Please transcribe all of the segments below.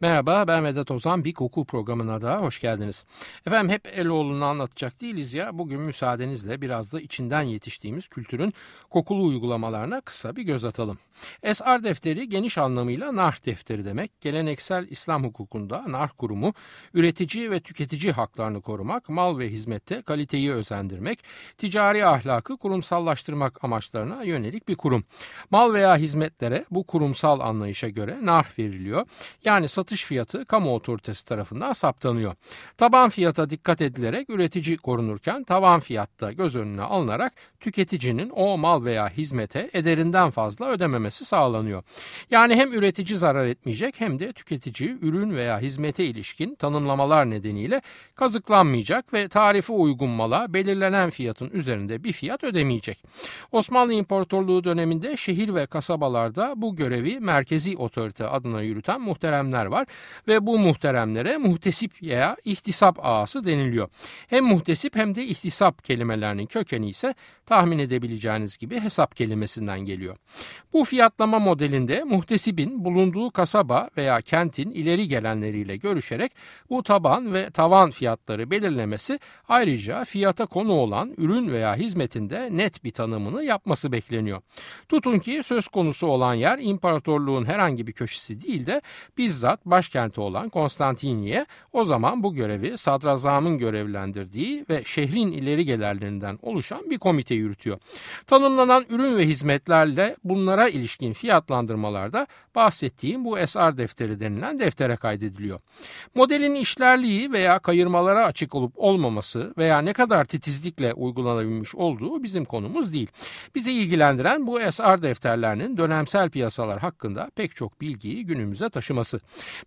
Merhaba ben Vedat Ozan bir koku programına da hoş geldiniz. Efendim hep Eloğlu'nu anlatacak değiliz ya bugün müsaadenizle biraz da içinden yetiştiğimiz kültürün kokulu uygulamalarına kısa bir göz atalım. SR defteri geniş anlamıyla nar defteri demek. Geleneksel İslam hukukunda nar kurumu üretici ve tüketici haklarını korumak, mal ve hizmette kaliteyi özendirmek, ticari ahlakı kurumsallaştırmak amaçlarına yönelik bir kurum. Mal veya hizmetlere bu kurumsal anlayışa göre nar veriliyor. Yani satış fiyatı kamu otoritesi tarafından saptanıyor. Taban fiyata dikkat edilerek üretici korunurken tavan fiyatta göz önüne alınarak tüketicinin o mal veya hizmete ederinden fazla ödememesi sağlanıyor. Yani hem üretici zarar etmeyecek hem de tüketici ürün veya hizmete ilişkin tanımlamalar nedeniyle kazıklanmayacak ve tarife uygun mala belirlenen fiyatın üzerinde bir fiyat ödemeyecek. Osmanlı İmparatorluğu döneminde şehir ve kasabalarda bu görevi merkezi otorite adına yürüten muhteremler var ve bu muhteremlere muhtesip veya ihtisap ağası deniliyor. Hem muhtesip hem de ihtisap kelimelerinin kökeni ise tahmin edebileceğiniz gibi hesap kelimesinden geliyor. Bu fiyatlama modelinde muhtesibin bulunduğu kasaba veya kentin ileri gelenleriyle görüşerek bu taban ve tavan fiyatları belirlemesi ayrıca fiyata konu olan ürün veya hizmetinde net bir tanımını yapması bekleniyor. Tutun ki söz konusu olan yer imparatorluğun herhangi bir köşesi değil de bizzat başkenti olan Konstantiniye o zaman bu görevi sadrazamın görevlendirdiği ve şehrin ileri gelenlerinden oluşan bir komite yürütüyor. Tanımlanan ürün ve hizmetlerle bunlara ilişkin fiyatlandırmalarda bahsettiğim bu SR defteri denilen deftere kaydediliyor. Modelin işlerliği veya kayırmalara açık olup olmaması veya ne kadar titizlikle uygulanabilmiş olduğu bizim konumuz değil. Bizi ilgilendiren bu SR defterlerinin dönemsel piyasalar hakkında pek çok bilgiyi günümüze taşıması.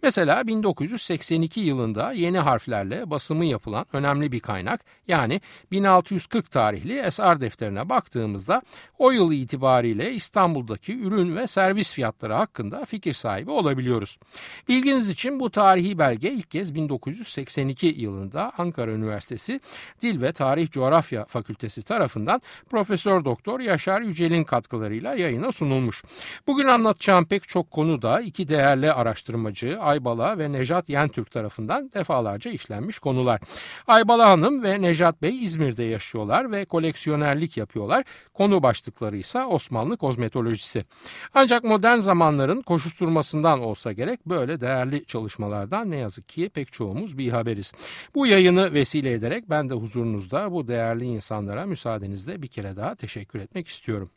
Mesela 1982 yılında yeni harflerle basımı yapılan önemli bir kaynak yani 1640 tarihli SR defterine baktığımızda o yıl itibariyle İstanbul'daki ürün ve servis fiyatları hakkında fikir sahibi olabiliyoruz. Bilginiz için bu tarihi belge ilk kez 1982 yılında Ankara Üniversitesi Dil ve Tarih Coğrafya Fakültesi tarafından Profesör Doktor Yaşar Yücel'in katkılarıyla yayına sunulmuş. Bugün anlatacağım pek çok konu da iki değerli araştırmacı Aybala ve Nejat Yentürk tarafından defalarca işlenmiş konular. Aybala Hanım ve Nejat Bey İzmir'de yaşıyorlar ve koleksiyonerlik yapıyorlar. Konu başlıkları ise Osmanlı kozmetolojisi. Ancak modern zamanların koşuşturmasından olsa gerek böyle değerli çalışmalardan ne yazık ki pek çoğumuz bir haberiz. Bu yayını vesile ederek ben de huzurunuzda bu değerli insanlara müsaadenizle bir kere daha teşekkür etmek istiyorum.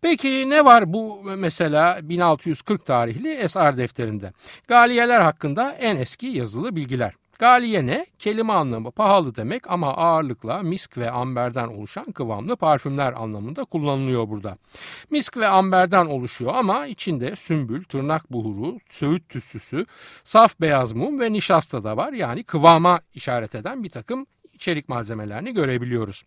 Peki ne var bu mesela 1640 tarihli SR defterinde? Galiyeler hakkında en eski yazılı bilgiler. Galiye ne? Kelime anlamı pahalı demek ama ağırlıkla misk ve amberden oluşan kıvamlı parfümler anlamında kullanılıyor burada. Misk ve amberden oluşuyor ama içinde sümbül, tırnak buhuru, söğüt tütsüsü, saf beyaz mum ve nişasta da var. Yani kıvama işaret eden bir takım içerik malzemelerini görebiliyoruz.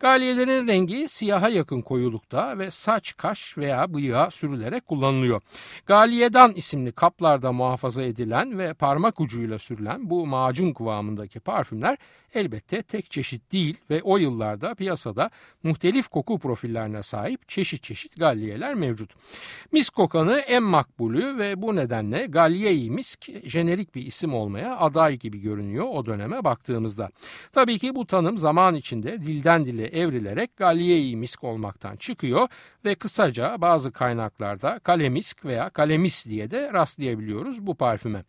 Galiyelerin rengi siyaha yakın koyulukta ve saç, kaş veya bıyığa sürülerek kullanılıyor. Galiyedan isimli kaplarda muhafaza edilen ve parmak ucuyla sürülen bu macun kıvamındaki parfümler elbette tek çeşit değil ve o yıllarda piyasada muhtelif koku profillerine sahip çeşit çeşit galliyeler mevcut. Misk kokanı en makbulü ve bu nedenle Galliye-i Misk jenerik bir isim olmaya aday gibi görünüyor o döneme baktığımızda. Tabii ki bu tanım zaman içinde dilden dile evrilerek Galliye-i Misk olmaktan çıkıyor ve kısaca bazı kaynaklarda kalemisk veya kalemis diye de rastlayabiliyoruz bu parfüme.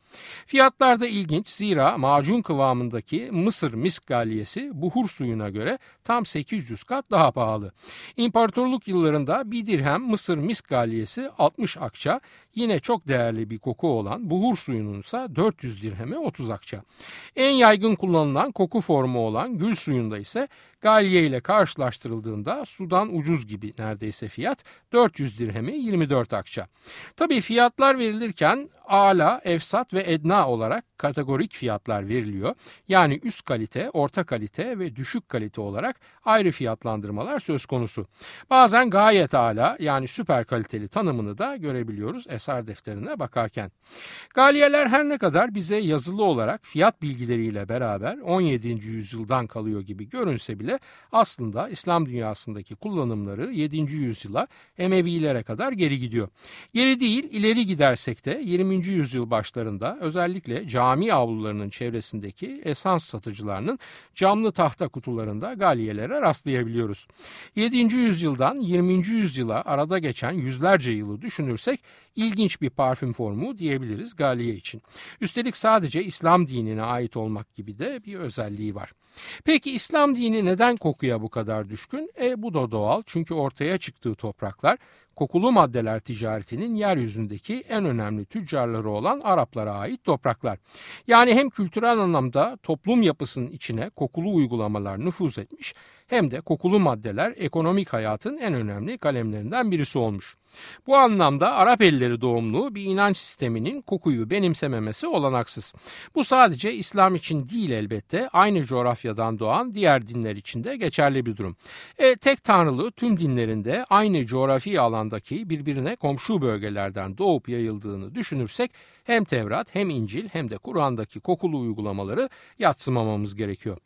Fiyatlar da ilginç zira macun kıvamındaki Mısır misk galiyesi buhur suyuna göre tam 800 kat daha pahalı. İmparatorluk yıllarında bir dirhem Mısır misk galiyesi 60 akça yine çok değerli bir koku olan buhur suyunun ise 400 dirheme 30 akça. En yaygın kullanılan koku formu olan gül suyunda ise Galye ile karşılaştırıldığında sudan ucuz gibi neredeyse fiyat 400 dirhemi 24 akça. Tabi fiyatlar verilirken ala, efsat ve edna olarak kategorik fiyatlar veriliyor. Yani üst kalite, orta kalite ve düşük kalite olarak ayrı fiyatlandırmalar söz konusu. Bazen gayet ala yani süper kaliteli tanımını da görebiliyoruz yasar defterine bakarken. Galiyeler her ne kadar bize yazılı olarak fiyat bilgileriyle beraber 17. yüzyıldan kalıyor gibi görünse bile aslında İslam dünyasındaki kullanımları 7. yüzyıla Emevilere kadar geri gidiyor. Geri değil ileri gidersek de 20. yüzyıl başlarında özellikle cami avlularının çevresindeki esans satıcılarının camlı tahta kutularında galiyelere rastlayabiliyoruz. 7. yüzyıldan 20. yüzyıla arada geçen yüzlerce yılı düşünürsek ilginç bir parfüm formu diyebiliriz galiye için. Üstelik sadece İslam dinine ait olmak gibi de bir özelliği var. Peki İslam dini neden kokuya bu kadar düşkün? E bu da doğal çünkü ortaya çıktığı topraklar kokulu maddeler ticaretinin yeryüzündeki en önemli tüccarları olan Araplara ait topraklar. Yani hem kültürel anlamda toplum yapısının içine kokulu uygulamalar nüfuz etmiş hem de kokulu maddeler ekonomik hayatın en önemli kalemlerinden birisi olmuş. Bu anlamda Arap elleri doğumlu bir inanç sisteminin kokuyu benimsememesi olanaksız. Bu sadece İslam için değil elbette aynı coğrafyadan doğan diğer dinler için de geçerli bir durum. E, tek tanrılı tüm dinlerinde aynı coğrafi alandaki birbirine komşu bölgelerden doğup yayıldığını düşünürsek hem Tevrat hem İncil hem de Kur'an'daki kokulu uygulamaları yatsımamamız gerekiyor.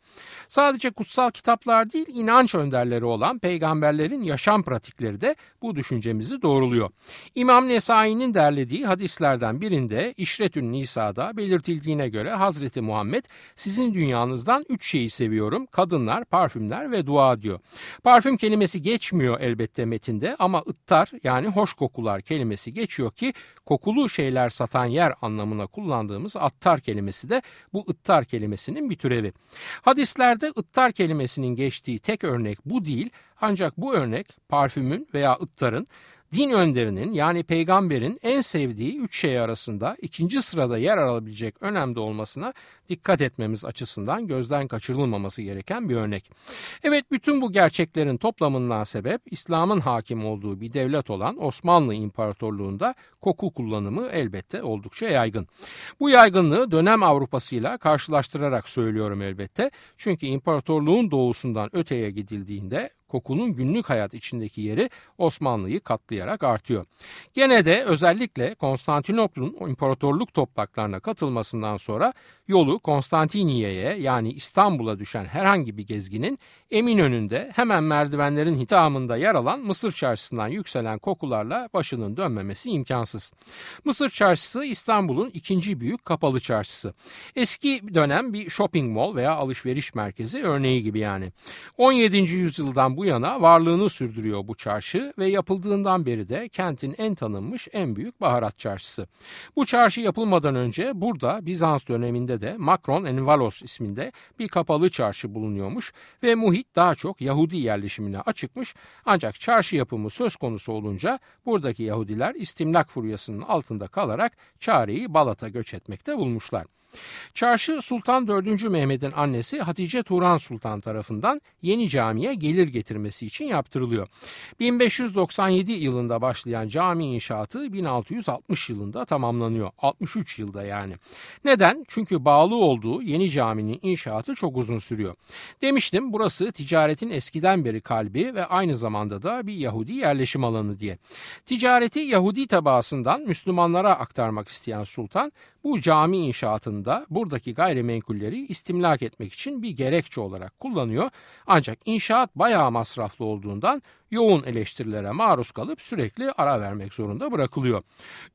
Sadece kutsal kitaplar değil inanç önderleri olan peygamberlerin yaşam pratikleri de bu düşüncemizi doğruluyor. İmam Nesai'nin derlediği hadislerden birinde İşretün Nisa'da belirtildiğine göre Hazreti Muhammed sizin dünyanızdan üç şeyi seviyorum. Kadınlar, parfümler ve dua diyor. Parfüm kelimesi geçmiyor elbette metinde ama ıttar yani hoş kokular kelimesi geçiyor ki kokulu şeyler satan yer anlamına kullandığımız attar kelimesi de bu ıttar kelimesinin bir türevi. Hadislerde ıttar kelimesinin geçtiği tek örnek bu değil ancak bu örnek parfümün veya ıttarın din önderinin yani peygamberin en sevdiği üç şey arasında ikinci sırada yer alabilecek önemde olmasına dikkat etmemiz açısından gözden kaçırılmaması gereken bir örnek. Evet bütün bu gerçeklerin toplamından sebep İslam'ın hakim olduğu bir devlet olan Osmanlı İmparatorluğu'nda koku kullanımı elbette oldukça yaygın. Bu yaygınlığı dönem Avrupa'sıyla karşılaştırarak söylüyorum elbette. Çünkü imparatorluğun doğusundan öteye gidildiğinde kokunun günlük hayat içindeki yeri Osmanlı'yı katlayarak artıyor. Gene de özellikle Konstantinopol'un imparatorluk topraklarına katılmasından sonra yolu Konstantiniye'ye yani İstanbul'a düşen herhangi bir gezginin Eminönü'nde hemen merdivenlerin hitamında yer alan Mısır çarşısından yükselen kokularla başının dönmemesi imkansız. Mısır çarşısı İstanbul'un ikinci büyük kapalı çarşısı. Eski dönem bir shopping mall veya alışveriş merkezi örneği gibi yani. 17. yüzyıldan bu yana varlığını sürdürüyor bu çarşı ve yapıldığından beri de kentin en tanınmış en büyük baharat çarşısı. Bu çarşı yapılmadan önce burada Bizans döneminde de Makron Envalos isminde bir kapalı çarşı bulunuyormuş ve muhit daha çok Yahudi yerleşimine açıkmış ancak çarşı yapımı söz konusu olunca buradaki Yahudiler istimlak furyasının altında kalarak çareyi Balat'a göç etmekte bulmuşlar. Çarşı Sultan 4. Mehmet'in annesi Hatice Turan Sultan tarafından yeni camiye gelir getirmesi için yaptırılıyor. 1597 yılında başlayan cami inşaatı 1660 yılında tamamlanıyor. 63 yılda yani. Neden? Çünkü bağlı olduğu yeni caminin inşaatı çok uzun sürüyor. Demiştim burası ticaretin eskiden beri kalbi ve aynı zamanda da bir Yahudi yerleşim alanı diye. Ticareti Yahudi tabaasından Müslümanlara aktarmak isteyen sultan bu cami inşaatında buradaki gayrimenkulleri istimlak etmek için bir gerekçe olarak kullanıyor. Ancak inşaat bayağı masraflı olduğundan yoğun eleştirilere maruz kalıp sürekli ara vermek zorunda bırakılıyor.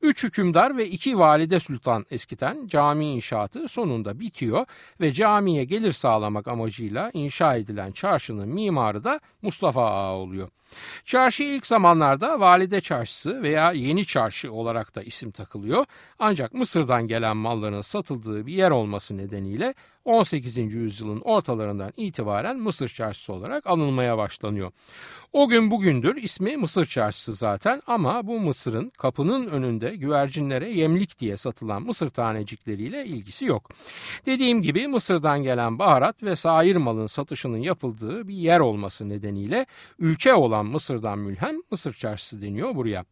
Üç hükümdar ve iki valide sultan eskiten cami inşaatı sonunda bitiyor ve camiye gelir sağlamak amacıyla inşa edilen çarşının mimarı da Mustafa Ağa oluyor. Çarşı ilk zamanlarda Valide Çarşısı veya Yeni Çarşı olarak da isim takılıyor. Ancak Mısır'dan gelen malların satıldığı bir yer olması nedeniyle 18. yüzyılın ortalarından itibaren Mısır Çarşısı olarak anılmaya başlanıyor. O gün bugündür ismi Mısır Çarşısı zaten ama bu Mısır'ın kapının önünde güvercinlere yemlik diye satılan mısır tanecikleriyle ilgisi yok. Dediğim gibi Mısır'dan gelen baharat ve sair malın satışının yapıldığı bir yer olması nedeniyle ülke olan Mısır'dan mülhem Mısır Çarşısı deniyor buraya.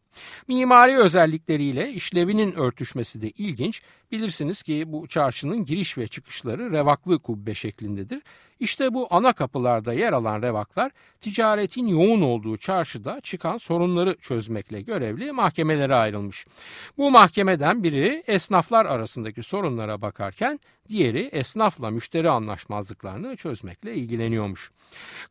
Mimari özellikleriyle işlevinin örtüşmesi de ilginç. Bilirsiniz ki bu çarşının giriş ve çıkışları revaklı kubbe şeklindedir. İşte bu ana kapılarda yer alan revaklar ticaretin yoğun olduğu çarşıda çıkan sorunları çözmekle görevli mahkemelere ayrılmış. Bu mahkemeden biri esnaflar arasındaki sorunlara bakarken diğeri esnafla müşteri anlaşmazlıklarını çözmekle ilgileniyormuş.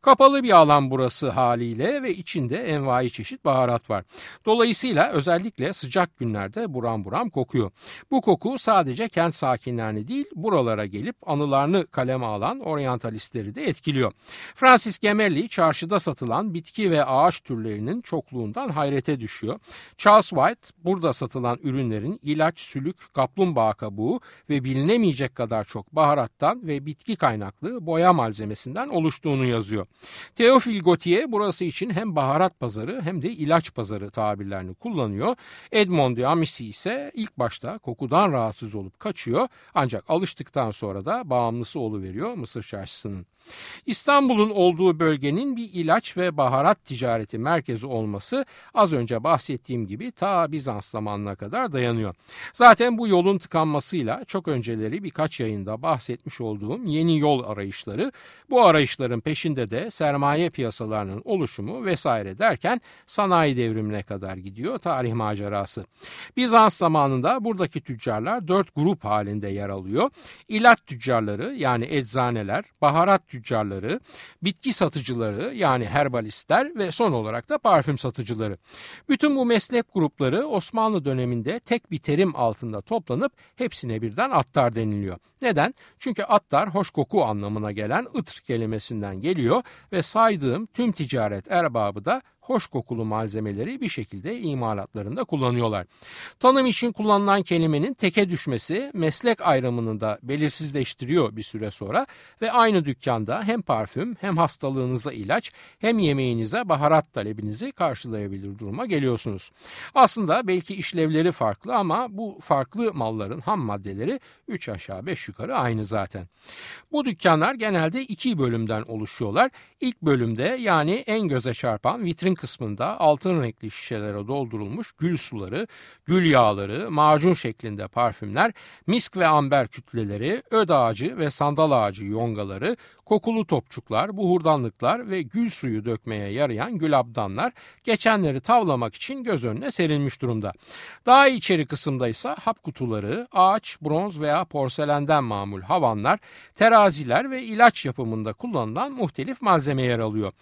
Kapalı bir alan burası haliyle ve içinde envai çeşit baharat var. Dolayısıyla özellikle sıcak günlerde buram buram kokuyor. Bu koku sadece kent sakinlerini değil buralara gelip anılarını kaleme alan oryantalistleri de etkiliyor. Francis Gemelli çarşıda satılan bitki ve ağaç türlerinin çokluğundan hayrete düşüyor. Charles White burada satılan ürünlerin ilaç, sülük, kaplumbağa kabuğu ve bilinemeyecek kadar çok baharattan ve bitki kaynaklı boya malzemesinden oluştuğunu yazıyor. Theophile Gautier burası için hem baharat pazarı hem de ilaç pazarı tabirlerini kullanıyor. Edmond de Amici ise ilk başta kokudan rahatsız olup kaçıyor ancak alıştıktan sonra da bağımlısı oluveriyor Mısır çarşısının. İstanbul'un olduğu bölgenin bir ilaç ve baharat ticareti merkezi olması az önce bahsettiğim gibi ta Bizans zamanına kadar dayanıyor. Zaten bu yolun tıkanmasıyla çok önceleri birkaç yayında bahsetmiş olduğum yeni yol arayışları, bu arayışların peşinde de sermaye piyasalarının oluşumu vesaire derken sanayi devrimine kadar gidiyor tarih macerası. Bizans zamanında buradaki tüccarlar dört grup halinde yer alıyor. İlaç tüccarları yani eczaneler, baharat tüccarları, bitki satıcıları yani herbalistler ve son olarak da parfüm satıcıları. Bütün bu meslek grupları Osmanlı döneminde tek bir terim altında toplanıp hepsine birden attar deniliyor. Neden? Çünkü attar hoş koku anlamına gelen ıtr kelimesinden geliyor ve saydığım tüm ticaret erbabı da hoş kokulu malzemeleri bir şekilde imalatlarında kullanıyorlar. Tanım için kullanılan kelimenin teke düşmesi meslek ayrımını da belirsizleştiriyor bir süre sonra ve aynı dükkanda hem parfüm hem hastalığınıza ilaç hem yemeğinize baharat talebinizi karşılayabilir duruma geliyorsunuz. Aslında belki işlevleri farklı ama bu farklı malların ham maddeleri 3 aşağı 5 yukarı aynı zaten. Bu dükkanlar genelde iki bölümden oluşuyorlar. İlk bölümde yani en göze çarpan vitrin kısmında altın renkli şişelere doldurulmuş gül suları, gül yağları, macun şeklinde parfümler, misk ve amber kütleleri, öd ağacı ve sandal ağacı yongaları, kokulu topçuklar, buhurdanlıklar ve gül suyu dökmeye yarayan gülabdanlar geçenleri tavlamak için göz önüne serilmiş durumda. Daha içeri kısımda ise hap kutuları, ağaç, bronz veya porselenden mamul havanlar, teraziler ve ilaç yapımında kullanılan muhtelif malzeme yer alıyor.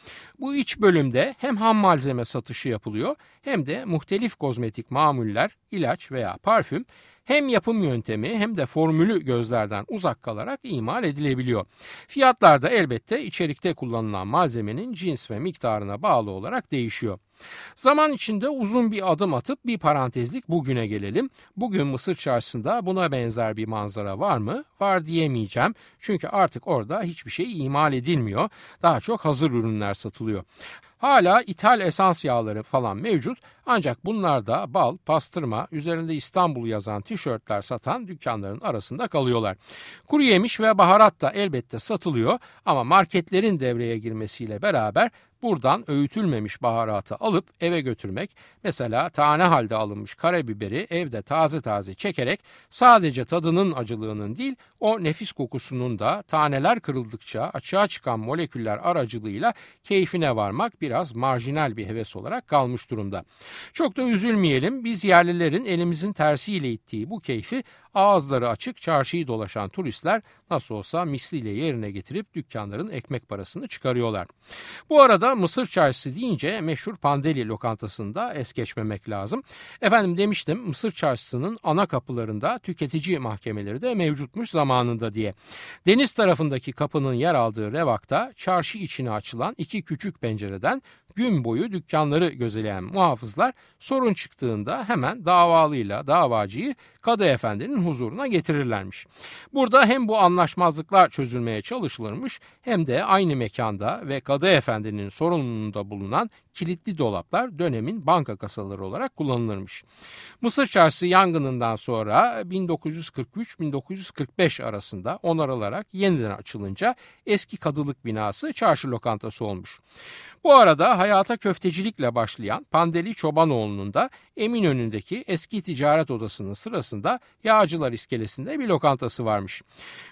Bu iç bölümde hem ham malzeme satışı yapılıyor hem de muhtelif kozmetik mamuller, ilaç veya parfüm hem yapım yöntemi hem de formülü gözlerden uzak kalarak imal edilebiliyor. Fiyatlar da elbette içerikte kullanılan malzemenin cins ve miktarına bağlı olarak değişiyor. Zaman içinde uzun bir adım atıp bir parantezlik bugüne gelelim. Bugün Mısır çarşısında buna benzer bir manzara var mı? Var diyemeyeceğim. Çünkü artık orada hiçbir şey imal edilmiyor. Daha çok hazır ürünler satılıyor. Hala ithal esans yağları falan mevcut ancak bunlar da bal, pastırma, üzerinde İstanbul yazan tişörtler satan dükkanların arasında kalıyorlar. Kuru yemiş ve baharat da elbette satılıyor ama marketlerin devreye girmesiyle beraber Buradan öğütülmemiş baharatı alıp eve götürmek, mesela tane halde alınmış karabiberi evde taze taze çekerek sadece tadının acılığının değil o nefis kokusunun da taneler kırıldıkça açığa çıkan moleküller aracılığıyla keyfine varmak biraz marjinal bir heves olarak kalmış durumda. Çok da üzülmeyelim. Biz yerlilerin elimizin tersiyle ittiği bu keyfi ağızları açık çarşıyı dolaşan turistler nasıl olsa misliyle yerine getirip dükkanların ekmek parasını çıkarıyorlar. Bu arada Mısır çarşısı deyince meşhur Pandeli lokantasında es geçmemek lazım. Efendim demiştim Mısır çarşısının ana kapılarında tüketici mahkemeleri de mevcutmuş zamanında diye. Deniz tarafındaki kapının yer aldığı revakta çarşı içine açılan iki küçük pencereden gün boyu dükkanları gözeleyen muhafızlar sorun çıktığında hemen davalıyla davacıyı kadı efendinin huzuruna getirirlermiş. Burada hem bu anlaşmazlıklar çözülmeye çalışılırmış hem de aynı mekanda ve kadı efendinin sorumluluğunda bulunan kilitli dolaplar dönemin banka kasaları olarak kullanılırmış. Mısır Çarşısı yangınından sonra 1943-1945 arasında onarılarak yeniden açılınca eski kadılık binası çarşı lokantası olmuş. Bu arada hayata köftecilikle başlayan Pandeli Çobanoğlu'nun da Eminönü'ndeki eski ticaret odasının sırasında Yağcılar iskelesinde bir lokantası varmış.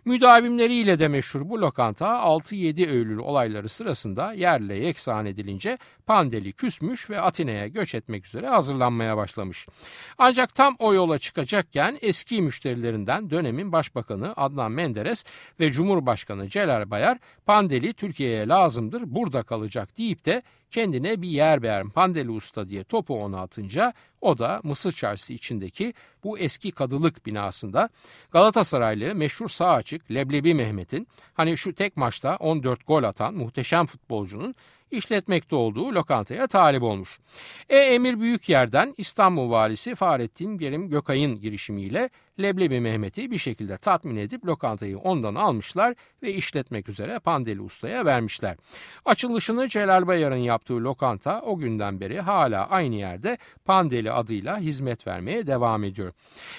Müdavimleriyle de meşhur bu lokanta 6-7 Eylül olayları sırasında yerle yeksan edilince Pandeli küsmüş ve Atina'ya göç etmek üzere hazırlanmaya başlamış. Ancak tam o yola çıkacakken eski müşterilerinden dönemin başbakanı Adnan Menderes ve Cumhurbaşkanı Celal Bayar Pandeli Türkiye'ye lazımdır burada kalacak deyip de kendine bir yer beğen Pandeli Usta diye topu ona atınca o da Mısır Çarşısı içindeki bu eski kadılık binasında Galatasaraylı meşhur sağ açık Leblebi Mehmet'in hani şu tek maçta 14 gol atan muhteşem futbolcunun işletmekte olduğu lokantaya talip olmuş. E Emir Büyükyer'den İstanbul Valisi Fahrettin Gerim Gökay'ın girişimiyle Leblebi Mehmet'i bir şekilde tatmin edip lokantayı ondan almışlar ve işletmek üzere Pandeli Usta'ya vermişler. Açılışını Celal Bayar'ın yaptığı lokanta o günden beri hala aynı yerde Pandeli adıyla hizmet vermeye devam ediyor.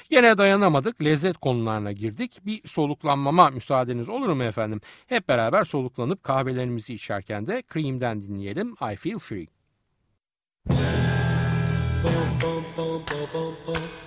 Gene dayanamadık lezzet konularına girdik. Bir soluklanmama müsaadeniz olur mu efendim? Hep beraber soluklanıp kahvelerimizi içerken de Cream'den dinleyelim I Feel Free. Bum, bum, bum, bum, bum, bum.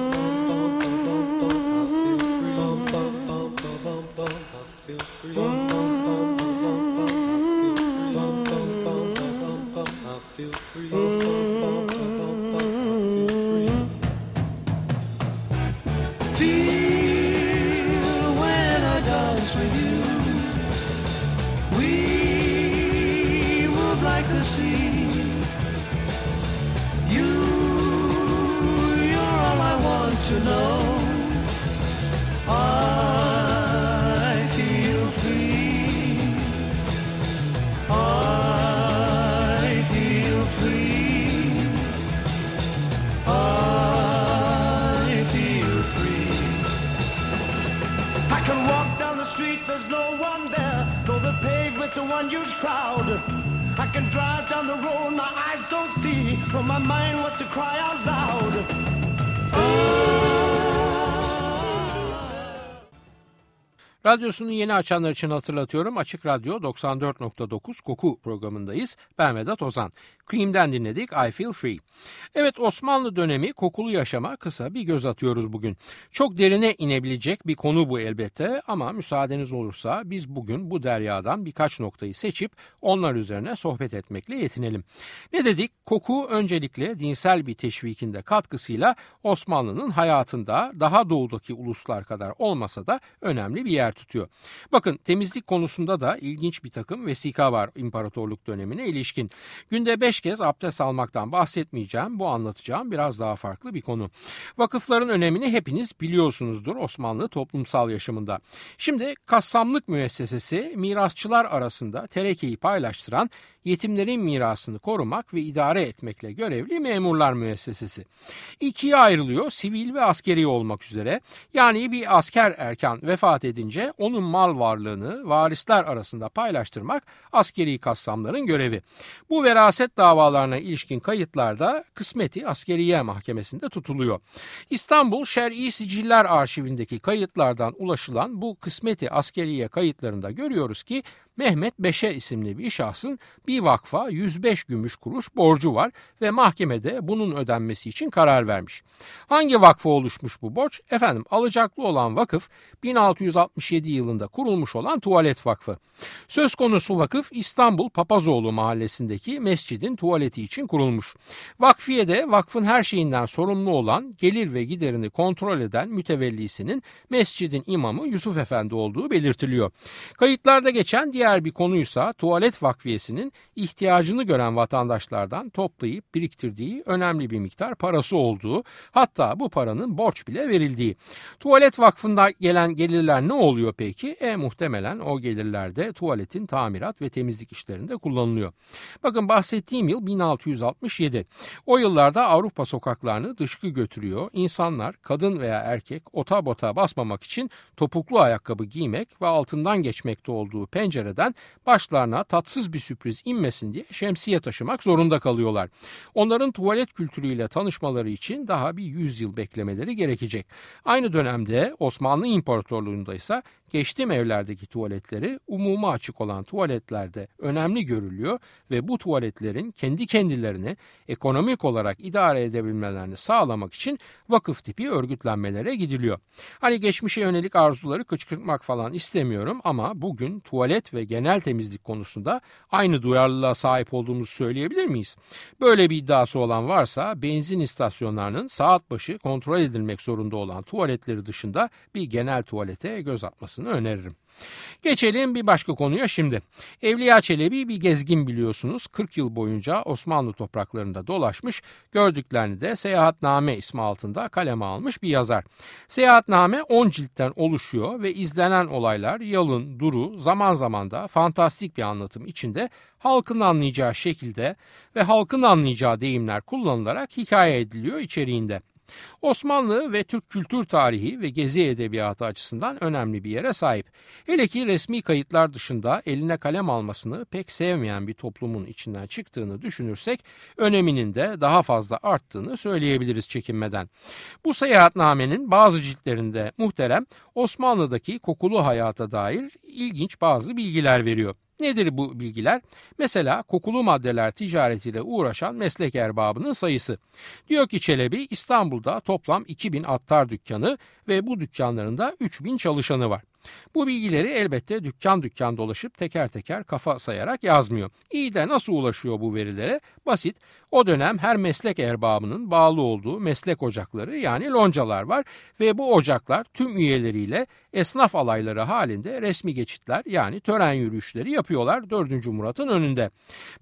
my mind was to cry out loud. Radyosunu yeni açanlar için hatırlatıyorum. Açık Radyo 94.9 Koku programındayız. Ben Vedat Ozan. Cream'den dinledik I Feel Free. Evet Osmanlı dönemi kokulu yaşama kısa bir göz atıyoruz bugün. Çok derine inebilecek bir konu bu elbette ama müsaadeniz olursa biz bugün bu deryadan birkaç noktayı seçip onlar üzerine sohbet etmekle yetinelim. Ne dedik? Koku öncelikle dinsel bir teşvikinde katkısıyla Osmanlı'nın hayatında daha doğudaki uluslar kadar olmasa da önemli bir yer tutuyor. Bakın temizlik konusunda da ilginç bir takım vesika var imparatorluk dönemine ilişkin. Günde 5 kez abdest almaktan bahsetmeyeceğim. Bu anlatacağım biraz daha farklı bir konu. Vakıfların önemini hepiniz biliyorsunuzdur Osmanlı toplumsal yaşamında. Şimdi kassamlık müessesesi mirasçılar arasında terekeyi paylaştıran yetimlerin mirasını korumak ve idare etmekle görevli memurlar müessesesi. İkiye ayrılıyor sivil ve askeri olmak üzere. Yani bir asker erken vefat edince onun mal varlığını varisler arasında paylaştırmak askeri kassamların görevi. Bu veraset davalarına ilişkin kayıtlarda kısmeti askeriye mahkemesinde tutuluyor. İstanbul Şer'i Siciller Arşivindeki kayıtlardan ulaşılan bu kısmeti askeriye kayıtlarında görüyoruz ki Mehmet Beşe isimli bir şahsın bir vakfa 105 gümüş kuruş borcu var ve mahkemede bunun ödenmesi için karar vermiş. Hangi vakfa oluşmuş bu borç? Efendim alacaklı olan vakıf 1667 yılında kurulmuş olan Tuvalet Vakfı. Söz konusu vakıf İstanbul Papazoğlu mahallesindeki mescidin tuvaleti için kurulmuş. Vakfiye de vakfın her şeyinden sorumlu olan gelir ve giderini kontrol eden mütevellisinin mescidin imamı Yusuf Efendi olduğu belirtiliyor. Kayıtlarda geçen diğer Diğer bir konuysa tuvalet vakfiyesinin ihtiyacını gören vatandaşlardan toplayıp biriktirdiği önemli bir miktar parası olduğu hatta bu paranın borç bile verildiği. Tuvalet vakfında gelen gelirler ne oluyor? peki? E muhtemelen o gelirlerde tuvaletin tamirat ve temizlik işlerinde kullanılıyor. Bakın bahsettiğim yıl 1667. O yıllarda Avrupa sokaklarını dışkı götürüyor. İnsanlar kadın veya erkek ota bota basmamak için topuklu ayakkabı giymek ve altından geçmekte olduğu pencereden başlarına tatsız bir sürpriz inmesin diye şemsiye taşımak zorunda kalıyorlar. Onların tuvalet kültürüyle tanışmaları için daha bir yüzyıl beklemeleri gerekecek. Aynı dönemde Osmanlı İmparatorluğu'nda ise geçtim evlerdeki tuvaletleri umuma açık olan tuvaletlerde önemli görülüyor ve bu tuvaletlerin kendi kendilerini ekonomik olarak idare edebilmelerini sağlamak için vakıf tipi örgütlenmelere gidiliyor. Hani geçmişe yönelik arzuları kışkırtmak falan istemiyorum ama bugün tuvalet ve genel temizlik konusunda aynı duyarlılığa sahip olduğumuzu söyleyebilir miyiz? Böyle bir iddiası olan varsa benzin istasyonlarının saat başı kontrol edilmek zorunda olan tuvaletleri dışında bir genel tuvalete göz atmasını öneririm. Geçelim bir başka konuya şimdi. Evliya Çelebi bir gezgin biliyorsunuz. 40 yıl boyunca Osmanlı topraklarında dolaşmış, gördüklerini de Seyahatname ismi altında kaleme almış bir yazar. Seyahatname 10 ciltten oluşuyor ve izlenen olaylar yalın, duru, zaman zaman da fantastik bir anlatım içinde halkın anlayacağı şekilde ve halkın anlayacağı deyimler kullanılarak hikaye ediliyor içeriğinde. Osmanlı ve Türk kültür tarihi ve gezi edebiyatı açısından önemli bir yere sahip. Hele ki resmi kayıtlar dışında eline kalem almasını pek sevmeyen bir toplumun içinden çıktığını düşünürsek öneminin de daha fazla arttığını söyleyebiliriz çekinmeden. Bu seyahatnamenin bazı ciltlerinde muhterem Osmanlı'daki kokulu hayata dair ilginç bazı bilgiler veriyor. Nedir bu bilgiler? Mesela kokulu maddeler ticaretiyle uğraşan meslek erbabının sayısı. Diyor ki Çelebi İstanbul'da toplam 2000 attar dükkanı ve bu dükkanlarında 3000 çalışanı var. Bu bilgileri elbette dükkan dükkan dolaşıp teker teker kafa sayarak yazmıyor. İyi de nasıl ulaşıyor bu verilere? Basit. O dönem her meslek erbabının bağlı olduğu meslek ocakları yani loncalar var ve bu ocaklar tüm üyeleriyle esnaf alayları halinde resmi geçitler yani tören yürüyüşleri yapıyorlar 4. Murat'ın önünde.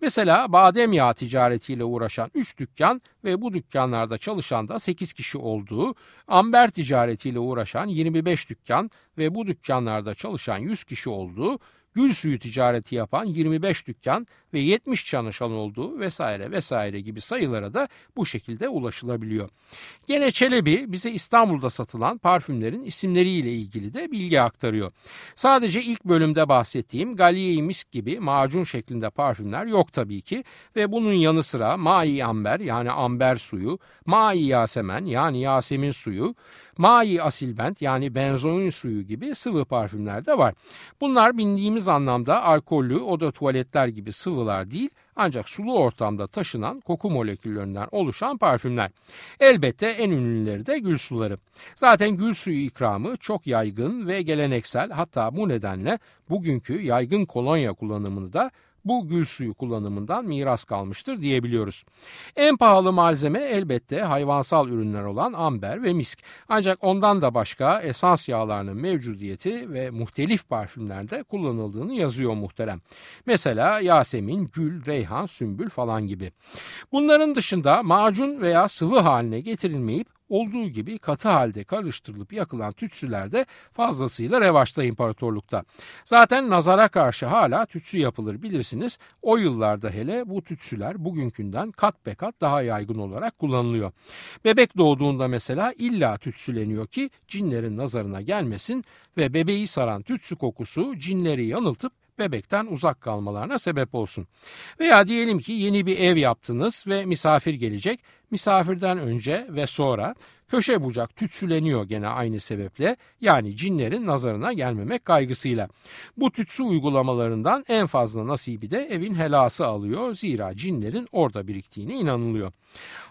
Mesela badem yağı ticaretiyle uğraşan 3 dükkan ve bu dükkanlarda çalışan da 8 kişi olduğu, amber ticaretiyle uğraşan 25 dükkan ve bu dükkanlarda çalışan 100 kişi olduğu, gül suyu ticareti yapan 25 dükkan ve 70 çalışan olduğu vesaire vesaire gibi sayılara da bu şekilde ulaşılabiliyor. Gene Çelebi bize İstanbul'da satılan parfümlerin isimleriyle ilgili de bilgi aktarıyor. Sadece ilk bölümde bahsettiğim Galliye Misk gibi macun şeklinde parfümler yok tabii ki ve bunun yanı sıra Mai Amber yani amber suyu, Mai Yasemen yani Yasemin suyu, Mai Asilbent yani benzoin suyu gibi sıvı parfümler de var. Bunlar bildiğimiz anlamda alkollü oda tuvaletler gibi sıvılar değil ancak sulu ortamda taşınan koku moleküllerinden oluşan parfümler. Elbette en ünlüleri de gül suları. Zaten gül suyu ikramı çok yaygın ve geleneksel hatta bu nedenle bugünkü yaygın kolonya kullanımını da bu gül suyu kullanımından miras kalmıştır diyebiliyoruz. En pahalı malzeme elbette hayvansal ürünler olan amber ve misk. Ancak ondan da başka esans yağlarının mevcudiyeti ve muhtelif parfümlerde kullanıldığını yazıyor muhterem. Mesela Yasemin, gül, reyhan, sümbül falan gibi. Bunların dışında macun veya sıvı haline getirilmeyip olduğu gibi katı halde karıştırılıp yakılan tütsüler de fazlasıyla revaçta imparatorlukta. Zaten nazara karşı hala tütsü yapılır bilirsiniz. O yıllarda hele bu tütsüler bugünkünden kat be kat daha yaygın olarak kullanılıyor. Bebek doğduğunda mesela illa tütsüleniyor ki cinlerin nazarına gelmesin ve bebeği saran tütsü kokusu cinleri yanıltıp bebekten uzak kalmalarına sebep olsun. Veya diyelim ki yeni bir ev yaptınız ve misafir gelecek. Misafirden önce ve sonra köşe bucak tütsüleniyor gene aynı sebeple yani cinlerin nazarına gelmemek kaygısıyla. Bu tütsü uygulamalarından en fazla nasibi de evin helası alıyor zira cinlerin orada biriktiğine inanılıyor.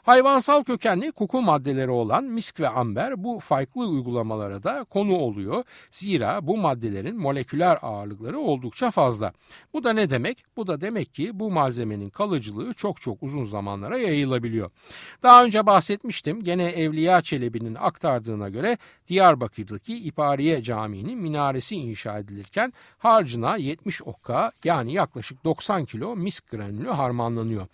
Hayvansal kökenli koku maddeleri olan misk ve amber bu farklı uygulamalara da konu oluyor. Zira bu maddelerin moleküler ağırlıkları oldukça fazla. Bu da ne demek? Bu da demek ki bu malzemenin kalıcılığı çok çok uzun zamanlara yayılabiliyor. Daha önce bahsetmiştim. Gene Evliya Çelebi'nin aktardığına göre Diyarbakır'daki İpariye Camii'nin minaresi inşa edilirken harcına 70 okka yani yaklaşık 90 kilo misk granülü harmanlanıyor.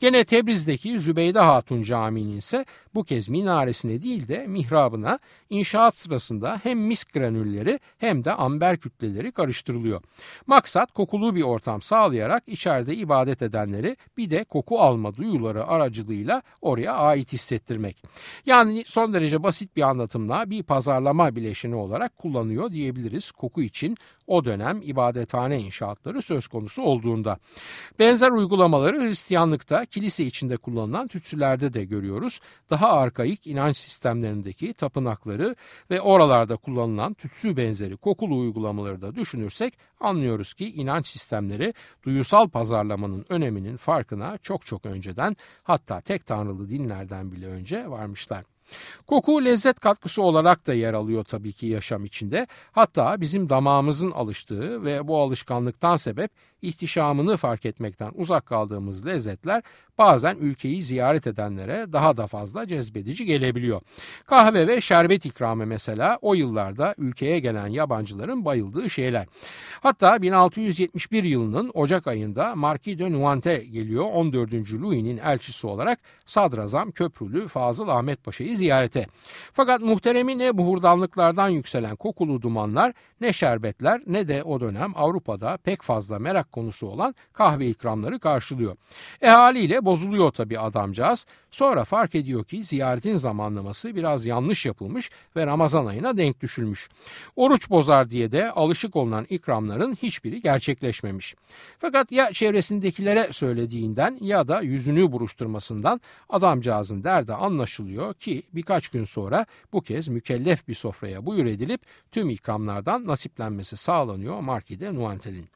Gene Tebriz'deki Zübeyde Hatun Camii'nin ise bu kez minaresine değil de mihrabına inşaat sırasında hem misk granülleri hem de amber kütleleri karıştırılıyor. Maksat kokulu bir ortam sağlayarak içeride ibadet edenleri bir de koku alma duyuları aracılığıyla oraya ait hissettirmek. Yani son derece basit bir anlatımla bir pazarlama bileşeni olarak kullanıyor diyebiliriz koku için o dönem ibadethane inşaatları söz konusu olduğunda. Benzer uygulamaları Hristiyanlıkta kilise içinde kullanılan tütsülerde de görüyoruz. Daha arkaik inanç sistemlerindeki tapınakları ve oralarda kullanılan tütsü benzeri kokulu uygulamaları da düşünürsek anlıyoruz ki inanç sistemleri duyusal pazarlamanın öneminin farkına çok çok önceden hatta tek tanrılı dinlerden bile önce varmışlar. Koku lezzet katkısı olarak da yer alıyor tabii ki yaşam içinde. Hatta bizim damağımızın alıştığı ve bu alışkanlıktan sebep ihtişamını fark etmekten uzak kaldığımız lezzetler bazen ülkeyi ziyaret edenlere daha da fazla cezbedici gelebiliyor. Kahve ve şerbet ikramı mesela o yıllarda ülkeye gelen yabancıların bayıldığı şeyler. Hatta 1671 yılının Ocak ayında Marquis de Nuante geliyor 14. Louis'nin elçisi olarak Sadrazam Köprülü Fazıl Ahmet Paşa'yı ziyarete. Fakat muhteremi ne buhurdanlıklardan yükselen kokulu dumanlar ne şerbetler ne de o dönem Avrupa'da pek fazla merak konusu olan kahve ikramları karşılıyor. E haliyle bozuluyor tabii adamcağız. Sonra fark ediyor ki ziyaretin zamanlaması biraz yanlış yapılmış ve Ramazan ayına denk düşülmüş. Oruç bozar diye de alışık olunan ikramların hiçbiri gerçekleşmemiş. Fakat ya çevresindekilere söylediğinden ya da yüzünü buruşturmasından adamcağızın derdi anlaşılıyor ki birkaç gün sonra bu kez mükellef bir sofraya buyur edilip tüm ikramlardan nasiplenmesi sağlanıyor Markide Nuantel'in.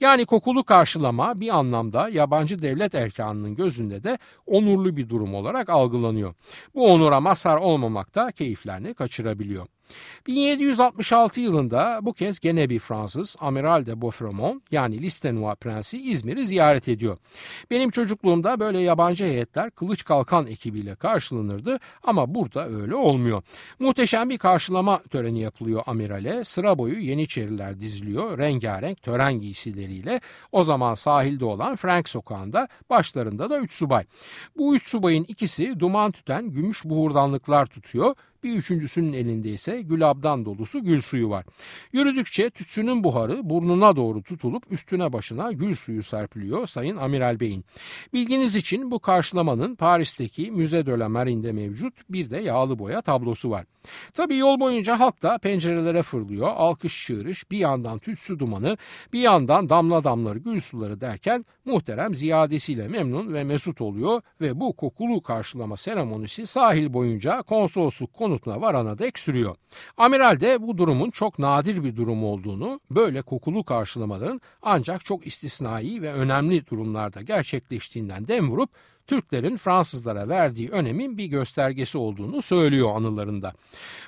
Yani kokulu karşılama bir anlamda yabancı devlet erkanının gözünde de onurlu bir durum olarak algılanıyor. Bu onura mazhar olmamak da keyiflerini kaçırabiliyor. 1766 yılında bu kez gene bir Fransız Amiral de Beaufremont yani Listenois Prensi İzmir'i ziyaret ediyor. Benim çocukluğumda böyle yabancı heyetler kılıç kalkan ekibiyle karşılanırdı ama burada öyle olmuyor. Muhteşem bir karşılama töreni yapılıyor amirale. Sıra boyu Yeniçeriler diziliyor rengarenk tören giysileriyle. O zaman sahilde olan Frank sokağında başlarında da üç subay. Bu üç subayın ikisi duman tüten gümüş buhurdanlıklar tutuyor bir üçüncüsünün elinde ise gülabdan dolusu gül suyu var. Yürüdükçe tütsünün buharı burnuna doğru tutulup üstüne başına gül suyu serpiliyor Sayın Amiral Bey'in. Bilginiz için bu karşılamanın Paris'teki Müze de la Marine'de mevcut bir de yağlı boya tablosu var. Tabi yol boyunca halk da pencerelere fırlıyor. Alkış çığırış bir yandan tütsü dumanı bir yandan damla damları gül suları derken muhterem ziyadesiyle memnun ve mesut oluyor ve bu kokulu karşılama seremonisi sahil boyunca konsolosluk konutuna varana dek sürüyor. Amiral de bu durumun çok nadir bir durum olduğunu, böyle kokulu karşılamaların ancak çok istisnai ve önemli durumlarda gerçekleştiğinden dem vurup Türklerin Fransızlara verdiği önemin bir göstergesi olduğunu söylüyor anılarında.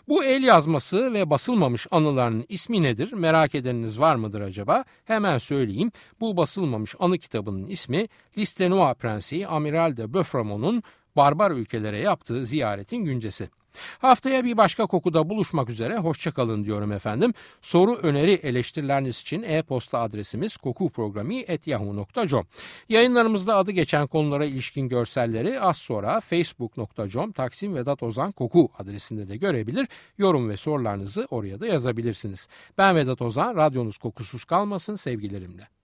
Bu el yazması ve basılmamış anılarının ismi nedir merak edeniniz var mıdır acaba? Hemen söyleyeyim. Bu basılmamış anı kitabının ismi Listenois Prensi Amiral de Beaufremont'un barbar ülkelere yaptığı ziyaretin güncesi. Haftaya bir başka kokuda buluşmak üzere hoşçakalın diyorum efendim. Soru, öneri, eleştirileriniz için e-posta adresimiz kokuprogrami.yahoo.com Yayınlarımızda adı geçen konulara ilişkin görselleri az sonra facebook.com Taksim Vedat Ozan Koku adresinde de görebilir. Yorum ve sorularınızı oraya da yazabilirsiniz. Ben Vedat Ozan, radyonuz kokusuz kalmasın sevgilerimle.